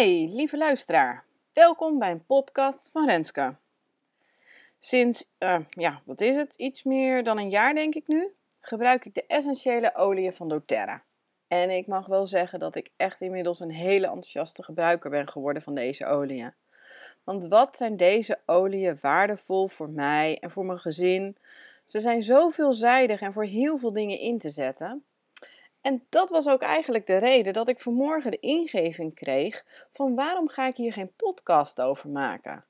Hey, lieve luisteraar. Welkom bij een podcast van Renske. Sinds, uh, ja, wat is het? Iets meer dan een jaar denk ik nu, gebruik ik de essentiële oliën van doTERRA. En ik mag wel zeggen dat ik echt inmiddels een hele enthousiaste gebruiker ben geworden van deze oliën. Want wat zijn deze oliën waardevol voor mij en voor mijn gezin? Ze zijn zo veelzijdig en voor heel veel dingen in te zetten. En dat was ook eigenlijk de reden dat ik vanmorgen de ingeving kreeg van waarom ga ik hier geen podcast over maken.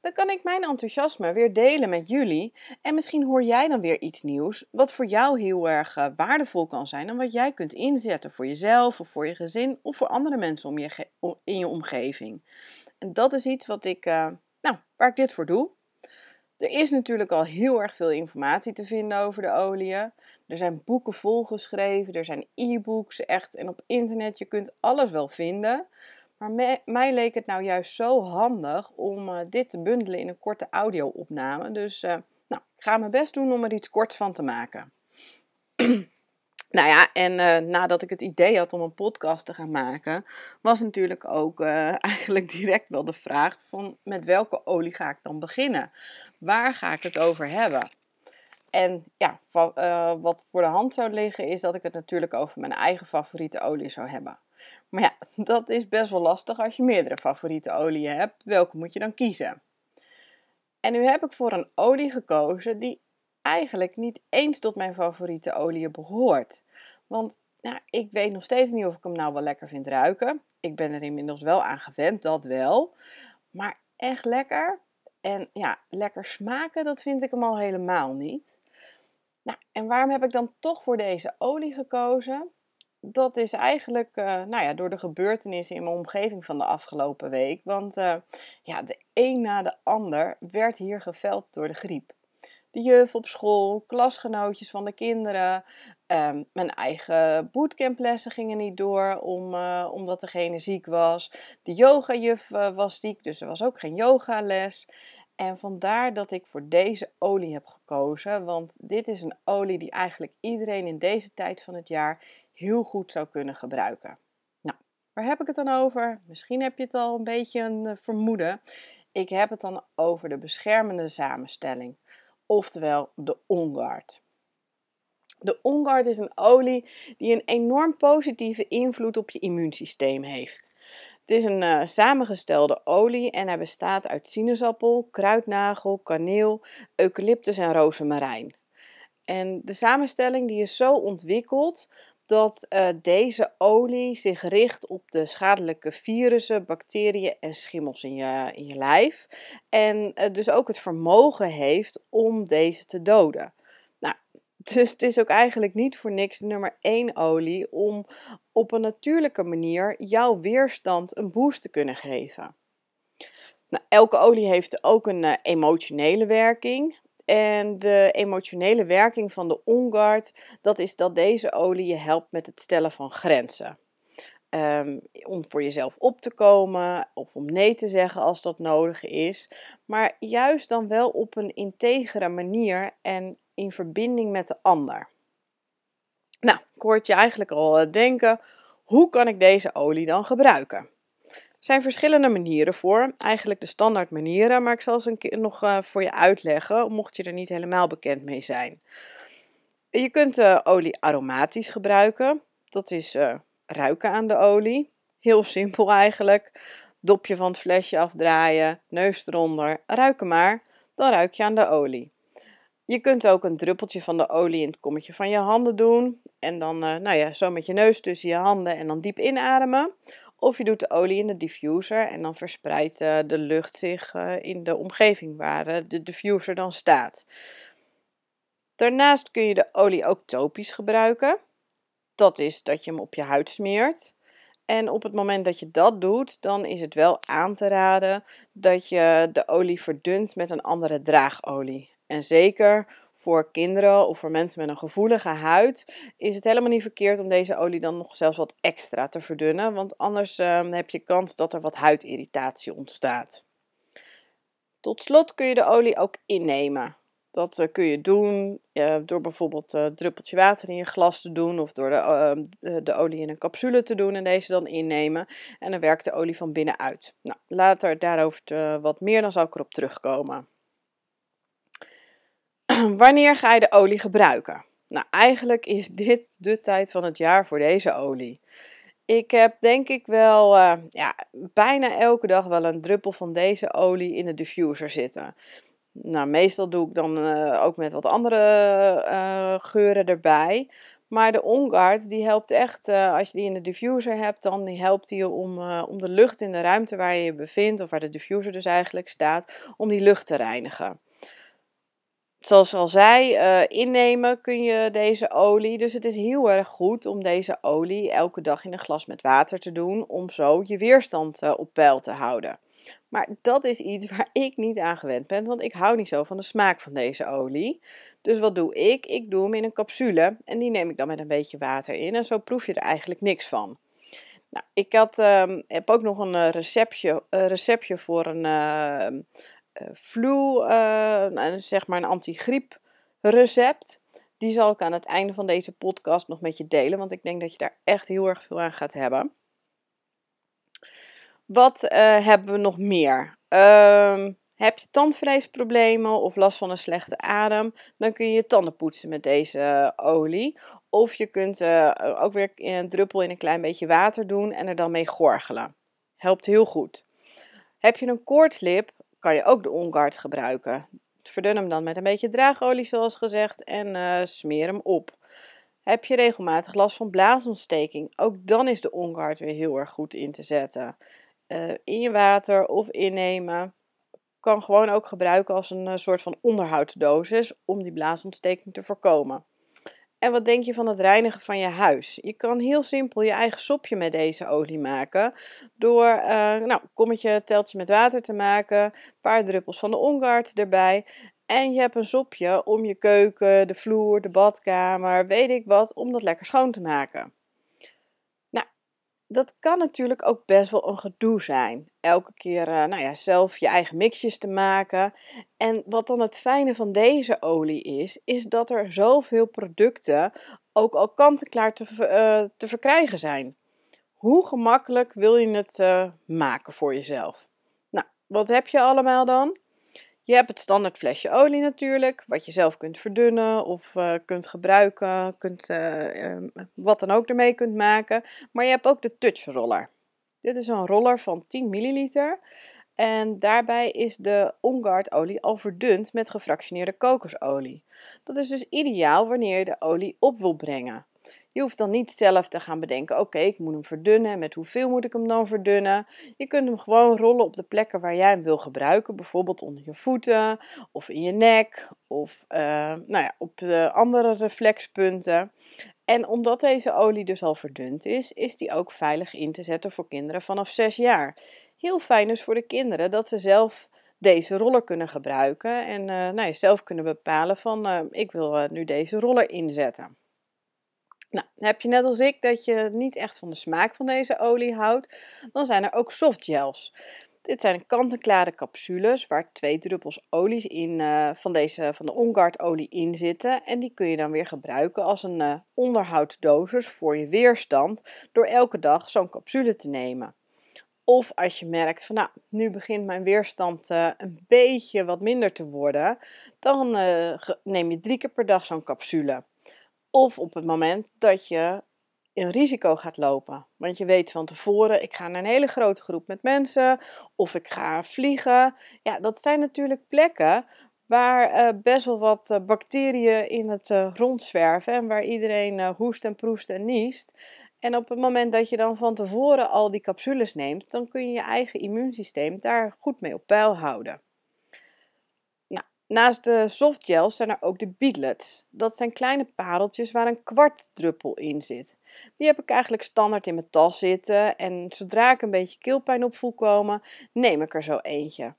Dan kan ik mijn enthousiasme weer delen met jullie en misschien hoor jij dan weer iets nieuws wat voor jou heel erg eh, waardevol kan zijn en wat jij kunt inzetten voor jezelf of voor je gezin of voor andere mensen om je in je omgeving. En dat is iets wat ik, uh, nou, waar ik dit voor doe. Er is natuurlijk al heel erg veel informatie te vinden over de oliën. Er zijn boeken volgeschreven, er zijn e-books, echt. En op internet, je kunt alles wel vinden. Maar mij leek het nou juist zo handig om uh, dit te bundelen in een korte audio-opname. Dus uh, nou, ik ga mijn best doen om er iets korts van te maken. nou ja, en uh, nadat ik het idee had om een podcast te gaan maken, was natuurlijk ook eigenlijk direct wel de vraag van met welke olie ga ik dan beginnen? Waar ga ik het over hebben? En ja, uh, wat voor de hand zou liggen is dat ik het natuurlijk over mijn eigen favoriete olie zou hebben. Maar ja, dat is best wel lastig als je meerdere favoriete oliën hebt. Welke moet je dan kiezen? En nu heb ik voor een olie gekozen die eigenlijk niet eens tot mijn favoriete oliën behoort. Want ja, ik weet nog steeds niet of ik hem nou wel lekker vind ruiken. Ik ben er inmiddels wel aan gewend, dat wel. Maar echt lekker, en ja, lekker smaken, dat vind ik hem al helemaal niet. Nou, en waarom heb ik dan toch voor deze olie gekozen? Dat is eigenlijk uh, nou ja, door de gebeurtenissen in mijn omgeving van de afgelopen week. Want uh, ja, de een na de ander werd hier geveld door de griep. De juf op school, klasgenootjes van de kinderen, um, mijn eigen bootcamplessen gingen niet door om, uh, omdat degene ziek was. De yogajuf was ziek, dus er was ook geen yogales. En vandaar dat ik voor deze olie heb gekozen, want dit is een olie die eigenlijk iedereen in deze tijd van het jaar heel goed zou kunnen gebruiken. Nou, waar heb ik het dan over? Misschien heb je het al een beetje een eh, vermoeden. Ik heb het dan over de beschermende samenstelling, oftewel de OnGuard. De OnGuard is een olie die een enorm positieve invloed op je immuunsysteem heeft. Het is een uh, samengestelde olie en hij bestaat uit sinaasappel, kruidnagel, kaneel, eucalyptus en rozemarijn. En de samenstelling die is zo ontwikkeld dat uh, deze olie zich richt op de schadelijke virussen, bacteriën en schimmels in je, in je lijf. En uh, dus ook het vermogen heeft om deze te doden. Dus het is ook eigenlijk niet voor niks de nummer 1 olie om op een natuurlijke manier jouw weerstand een boost te kunnen geven. Nou, elke olie heeft ook een uh, emotionele werking. En de emotionele werking van de OnGuard, dat is dat deze olie je helpt met het stellen van grenzen. Um, om voor jezelf op te komen of om nee te zeggen als dat nodig is. Maar juist dan wel op een integere manier en in verbinding met de ander. Nou, ik hoort je eigenlijk al eh, denken, hoe kan ik deze olie dan gebruiken? Er zijn verschillende manieren voor, eigenlijk de standaard manieren, maar ik zal ze een keer nog uh, voor je uitleggen, mocht je er niet helemaal bekend mee zijn. Je kunt de olie aromatisch gebruiken, dat is uh, ruiken aan de olie. Heel simpel eigenlijk. Dopje van het flesje afdraaien, neus eronder, ruiken maar, dan ruik je aan de olie. Je kunt ook een druppeltje van de olie in het kommetje van je handen doen. En dan, nou ja, zo met je neus tussen je handen en dan diep inademen. Of je doet de olie in de diffuser en dan verspreidt uh, de lucht zich uh, in de omgeving waar de diffuser dan staat. Daarnaast kun je de olie ook topisch gebruiken. Dat is dat je hem op je huid smeert. En op het moment dat je dat doet, dan is het wel aan te raden dat je de olie verdunt met een andere draagolie. En zeker voor kinderen of voor mensen met een gevoelige huid is het helemaal niet verkeerd om deze olie dan nog zelfs wat extra te verdunnen, want anders uh, heb je kans dat er wat huidirritatie ontstaat. Tot slot kun je de olie ook innemen. Dat eh, kun je doen door bijvoorbeeld een druppeltje water in je glas te doen of door de, ehm, de, de, olie in een capsule te doen en deze dan innemen. En dan werkt de olie van binnenuit. Nou, later daarover wat meer, dan zal ik erop terugkomen. Wanneer ga je de olie gebruiken? Nou, eigenlijk is dit de tijd van het jaar voor deze olie. Ik heb denk ik wel uh, ja, bijna elke dag wel een druppel van deze olie in de diffuser zitten. Nou, meestal doe ik dan uh, ook met wat andere uh, geuren erbij. Maar de OnGuard die helpt echt, als je die in de diffuser hebt, dan helpt die je om, om de lucht in de ruimte waar je je bevindt, of waar de diffuser dus eigenlijk staat, om die lucht te reinigen zoals al zei, uh, innemen kun je deze olie. Dus het is heel erg goed om deze olie elke dag in een glas met water te doen. Om zo je weerstand uh, op peil te houden. Maar dat is iets waar ik niet aan gewend ben. Want ik hou niet zo van de smaak van deze olie. Dus wat doe ik? Ik doe hem in een capsule. En die neem ik dan met een beetje water in. En zo proef je er eigenlijk niks van. Nou, ik had, um, heb ook nog een eh, receptje, receptje voor een ehm, flu, uh, zeg maar een antigriep recept. Die zal ik aan het einde van deze podcast nog met je delen, want ik denk dat je daar echt heel erg veel aan gaat hebben. Wat uh, hebben we nog meer? Uh, heb je tandvleesproblemen of last van een slechte adem, dan kun je je tanden poetsen met deze olie. Of je kunt ook weer een druppel in een klein beetje water doen en er dan mee gorgelen. Helpt heel goed. Heb je een koortslip, kan je ook de OnGuard gebruiken. Verdun hem dan met een beetje draagolie zoals gezegd en uh, smeer hem op. Heb je regelmatig last van blaasontsteking? Ook dan is de OnGuard weer heel erg goed in te zetten. Uh, in je water of innemen. Kan gewoon ook gebruiken als een uh, soort van onderhoudsdosis om die blaasontsteking te voorkomen. En wat denk je van het reinigen van je huis? Je kan heel simpel je eigen sopje met deze olie maken. Door uh, nou, een kommetje, teltje met water te maken. Een paar druppels van de OnGuard erbij. En je hebt een sopje om je keuken, de vloer, de badkamer, weet ik wat, om dat lekker schoon te maken dat kan natuurlijk ook best wel een gedoe zijn. Elke keer uh, nou ja, zelf je eigen mixjes te maken. En wat dan het fijne van deze olie is, is dat er zoveel producten ook al kant-en-klaar te, uh, te verkrijgen zijn. Hoe gemakkelijk wil je het uh, maken voor jezelf? Nou, wat heb je allemaal dan? Je hebt het standaard flesje olie natuurlijk, wat je zelf kunt verdunnen of kunt gebruiken, kunt, uh, wat dan ook ermee kunt maken. Maar je hebt ook de touch roller. Dit is een roller van 10 milliliter. En daarbij is de OnGuard olie al verdund met gefractioneerde kokosolie. Dat is dus ideaal wanneer je de olie op wil brengen. Je hoeft dan niet zelf te gaan bedenken: oké, ik moet hem verdunnen. En met hoeveel moet ik hem dan verdunnen? Je kunt hem gewoon rollen op de plekken waar jij hem wil gebruiken. Bijvoorbeeld onder je voeten of in je nek of uh, nou ja, op de andere reflexpunten. En omdat deze olie dus al verdund is, is die ook veilig in te zetten voor kinderen vanaf 6 jaar. Heel fijn is voor de kinderen dat ze zelf deze roller kunnen gebruiken en uh, nou zelf kunnen bepalen van uh, ik wil uh, nu deze roller inzetten. Nou, heb je net als ik dat je niet echt van de smaak van deze olie houdt, dan zijn er ook softgels. Dit zijn kant-en-klare capsules waar twee druppels olie in, uh, van, deze, van de OnGuard olie in zitten. En die kun je dan weer gebruiken als een uh, onderhoudsdosis voor je weerstand door elke dag zo'n capsule te nemen. Of als je merkt van nou, nu begint mijn weerstand uh, een beetje wat minder te worden, dan neem je drie keer per dag zo'n capsule. Of op het moment dat je een risico gaat lopen. Want je weet van tevoren, ik ga naar een hele grote groep met mensen of ik ga vliegen. Ja, dat zijn natuurlijk plekken waar uh, best wel wat uh, bacteriën in het uh, rondzwerven en waar iedereen hoest en proest en niest. En op het moment dat je dan van tevoren al die capsules neemt, dan kun je je eigen immuunsysteem daar goed mee op peil houden. Naast de softgels zijn er ook de beadlets. Dat zijn kleine pareltjes waar een kwartdruppel in zit. Die heb ik eigenlijk standaard in mijn tas zitten en zodra ik een beetje keelpijn op voel komen, neem ik er zo eentje.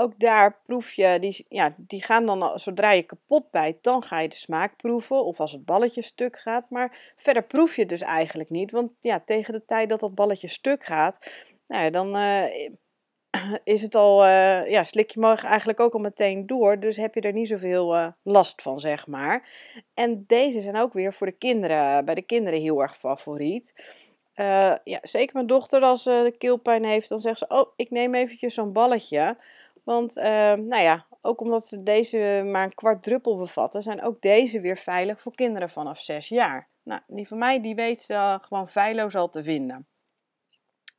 Ook daar proef je, die, ja, die gaan dan, zodra je kapot bijt, dan ga je de smaak proeven. Of als het balletje stuk gaat. Maar verder proef je het dus eigenlijk niet. Want ja, tegen de tijd dat dat balletje stuk gaat, nou ja, dan, uh, is het al, uh, ja, slik je morgen eigenlijk ook al meteen door. Dus heb je er niet zoveel uh, last van, zeg maar. En deze zijn ook weer voor de kinderen, bij de kinderen heel erg favoriet. Uh, ja, zeker mijn dochter, als ze de keelpijn heeft, dan zegt ze: Oh, ik neem eventjes zo'n balletje. Want, nou ja, ook omdat ze deze maar een kwart druppel bevatten, zijn ook deze weer veilig voor kinderen vanaf 6 jaar. Nou, die van mij, die weet ze gewoon feilloos al te vinden.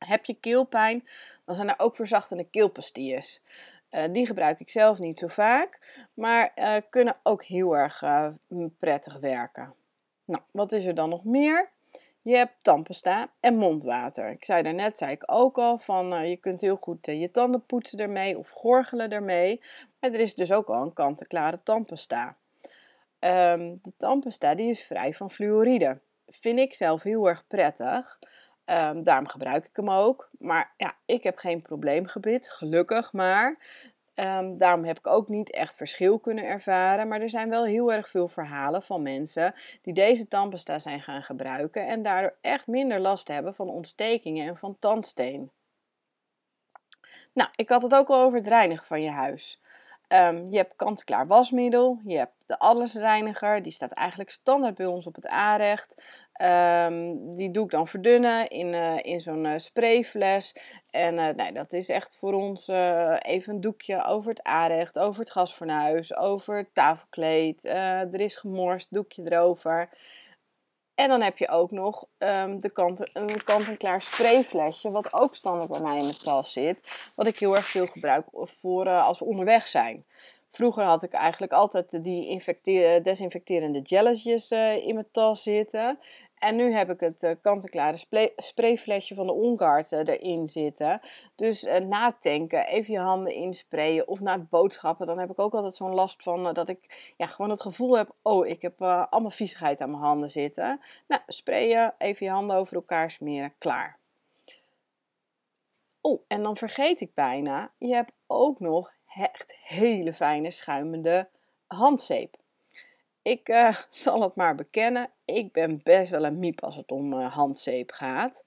Heb je keelpijn, dan zijn er ook verzachtende keelpastilles. Uh, die gebruik ik zelf niet zo vaak, maar uh, kunnen ook heel erg uh, prettig werken. Nou, wat is er dan nog meer? Je hebt tandpasta en mondwater. Ik zei daarnet, zei ik ook al, van je kunt heel goed je tanden poetsen ermee of gorgelen ermee. Maar er is dus ook al een kant-en-klare tandpasta. Um, de tandpasta die is vrij van fluoride. Vind ik zelf heel erg prettig. Um, daarom gebruik ik hem ook. Maar ja, ik heb geen probleemgebied, gelukkig maar. Um, daarom heb ik ook niet echt verschil kunnen ervaren. Maar er zijn wel heel erg veel verhalen van mensen die deze tandpasta zijn gaan gebruiken en daardoor echt minder last hebben van ontstekingen en van tandsteen. Nou, ik had het ook al over het reinigen van je huis. Um, je hebt kant-en-klaar wasmiddel, je hebt de allesreiniger, die staat eigenlijk standaard bij ons op het aanrecht. Um, die doe ik dan verdunnen in, uh, in zo'n uh, sprayfles. En uh, nee, dat is echt voor ons even een doekje over het aanrecht, over het gasfornuis, over het tafelkleed. er is gemorst, doekje erover. En dan heb je ook nog um, de kant, een kant-en-klaar sprayflesje, wat ook standaard bij mij in mijn tas zit. Wat ik heel erg veel gebruik voor als we onderweg zijn. Vroeger had ik eigenlijk altijd die desinfecterende gelletjes uh, in mijn tas zitten. En nu heb ik het uh, kant-en-klare sprayflesje van de Onguard uh, erin zitten. Dus uh, na tanken even je handen insprayen of na het boodschappen. Dan heb ik ook altijd zo'n last van dat ik ja, gewoon het gevoel heb... Oh, ik heb allemaal viezigheid aan mijn handen zitten. Nou, sprayen, even je handen over elkaar smeren, klaar. Oh, en dan vergeet ik bijna. Je hebt ook nog echt hele fijne schuimende handzeep. Ik uh, zal het maar bekennen, ik ben best wel een miep als het om uh, handzeep gaat.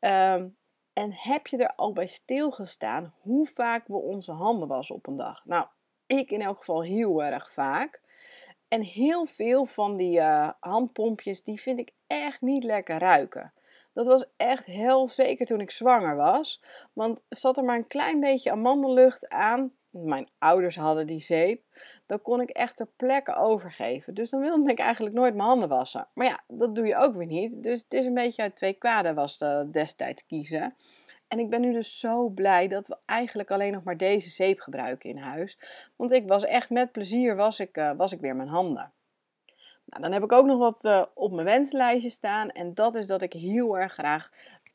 Um, en heb je er al bij stilgestaan hoe vaak we onze handen wassen op een dag? Nou, ik in elk geval heel erg vaak. En heel veel van die uh, handpompjes, die vind ik echt niet lekker ruiken. Dat was echt heel zeker toen ik zwanger was. Want zat er maar een klein beetje amandellucht aan, mijn ouders hadden die zeep, dan kon ik echt ter plekke overgeven. Dus dan wilde ik eigenlijk nooit mijn handen wassen. Maar ja, dat doe je ook weer niet. Dus het is een beetje uit twee kwaden was de destijds kiezen. En ik ben nu dus zo blij dat we eigenlijk alleen nog maar deze zeep gebruiken in huis. Want ik was echt met plezier was ik, uh, was ik weer mijn handen. Nou, dan heb ik ook nog wat uh, op mijn wenslijstje staan. En dat is dat ik heel erg graag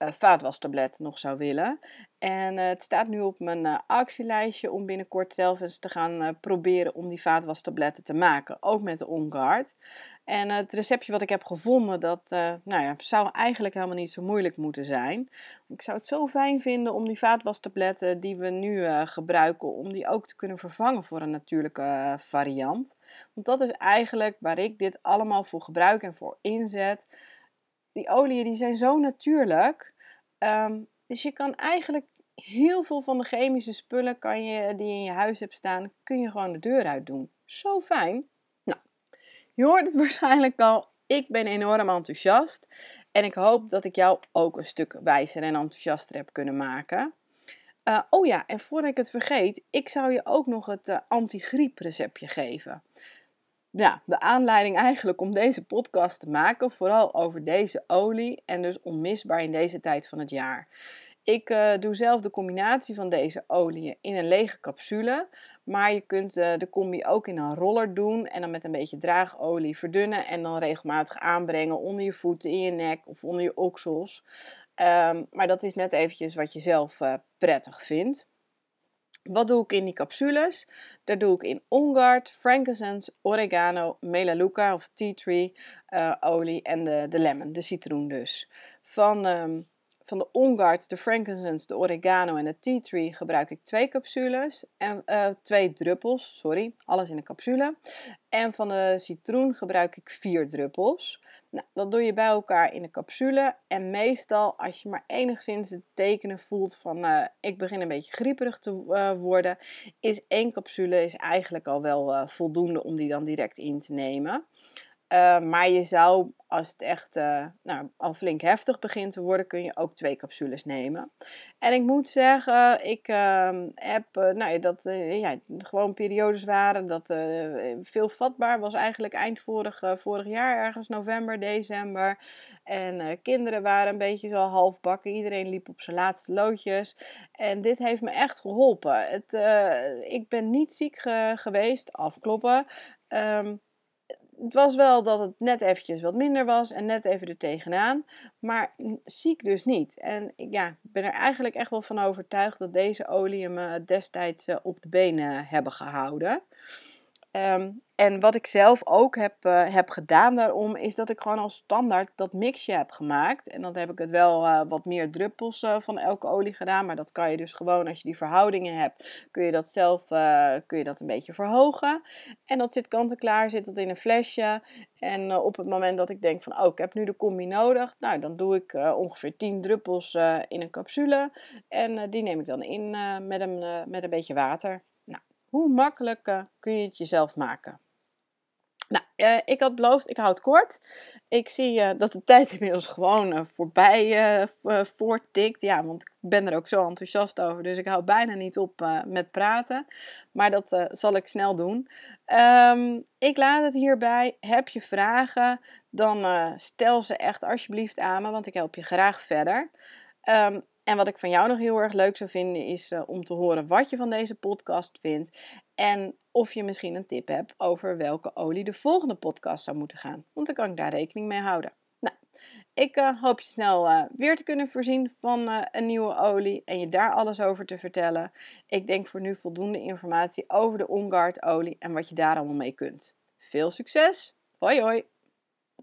vaatwastablet nog zou willen. En uh, het staat nu op mijn uh, actielijstje om binnenkort zelf eens te gaan proberen om die vaatwastabletten te maken. Ook met de OnGuard. En het receptje wat ik heb gevonden, dat nou ja, zou eigenlijk helemaal niet zo moeilijk moeten zijn. Ik zou het zo fijn vinden om die vaatwastabletten die we nu gebruiken, om die ook te kunnen vervangen voor een natuurlijke variant. Want dat is eigenlijk waar ik dit allemaal voor gebruik en voor inzet die oliën die zijn zo natuurlijk. Um, dus je kan eigenlijk heel veel van de chemische spullen kan je, die in je huis hebt staan, kun je gewoon de deur uit doen. Zo fijn. Nou, je hoort het waarschijnlijk al. Ik ben enorm enthousiast. En ik hoop dat ik jou ook een stuk wijzer en enthousiaster heb kunnen maken. Uh, oh ja, en voordat ik het vergeet, ik zou je ook nog het uh, antigriep receptje geven ja, de aanleiding eigenlijk om deze podcast te maken, vooral over deze olie en dus onmisbaar in deze tijd van het jaar. Ik uh, doe zelf de combinatie van deze oliën in een lege capsule, maar je kunt uh, de combi ook in een roller doen en dan met een beetje draagolie verdunnen en dan regelmatig aanbrengen onder je voeten, in je nek of onder je oksels. Um, maar dat is net eventjes wat je zelf uh, prettig vindt. Wat doe ik in die capsules? Daar doe ik in OnGuard, frankincense, oregano, melaleuca of tea tree uh, olie en de, de lemon, de citroen dus. Van, um, van de OnGuard, de frankincense, de oregano en de tea tree gebruik ik twee capsules. En uh, twee druppels, sorry, alles in een capsule. En van de citroen gebruik ik vier druppels. Nou, dat doe je bij elkaar in een capsule. En meestal, als je maar enigszins de tekenen voelt van uh, ik begin een beetje grieperig te uh, worden, is één capsule is eigenlijk al wel voldoende om die dan direct in te nemen. Uh, maar je zou, als het echt uh, nou, al flink heftig begint te worden, kun je ook twee capsules nemen. En ik moet zeggen, ik uh, heb, nou, dat ja, gewoon periodes waren dat veel vatbaar was eigenlijk eind vorig, vorig jaar, ergens november, december. En kinderen waren een beetje zo halfbakken. Iedereen liep op zijn laatste loodjes. En dit heeft me echt geholpen. Het, ik ben niet ziek ge geweest, afkloppen. Um, het was wel dat het net eventjes wat minder was en net even er tegenaan. Maar ziek dus niet. En ja, ik ben er eigenlijk echt wel van overtuigd dat deze olie me destijds eh, op de benen hebben gehouden. Um, en wat ik zelf ook heb, uh, heb gedaan daarom, is dat ik gewoon als standaard dat mixje heb gemaakt. En dan heb ik het wel uh, wat meer druppels uh, van elke olie gedaan. Maar dat kan je dus gewoon, als je die verhoudingen hebt, kun je dat zelf kun je dat een beetje verhogen. En dat zit kant-en-klaar, zit dat in een flesje. En op het moment dat ik denk van, oh, ik heb nu de combi nodig. Nou, dan doe ik ongeveer 10 druppels in een capsule. En die neem ik dan in met, een, met een beetje water. Nou, hoe makkelijk kun je het jezelf maken? Uh, ik had beloofd, ik houd kort. Ik zie uh, dat de tijd inmiddels gewoon uh, voorbij voortikt. Ja, want ik ben er ook zo enthousiast over. Dus ik hou bijna niet op met praten. Maar dat zal ik snel doen. Um, ik laat het hierbij. Heb je vragen, dan stel ze echt alsjeblieft aan me. Want ik help je graag verder. Um, en wat ik van jou nog heel erg leuk zou vinden, is om te horen wat je van deze podcast vindt. En of je misschien een tip hebt over welke olie de volgende podcast zou moeten gaan. Want dan kan ik daar rekening mee houden. Nou, ik uh, hoop je snel uh, weer te kunnen voorzien van een nieuwe olie en je daar alles over te vertellen. Ik denk voor nu voldoende informatie over de OnGuard olie en wat je daar allemaal mee kunt. Veel succes! Hoi hoi!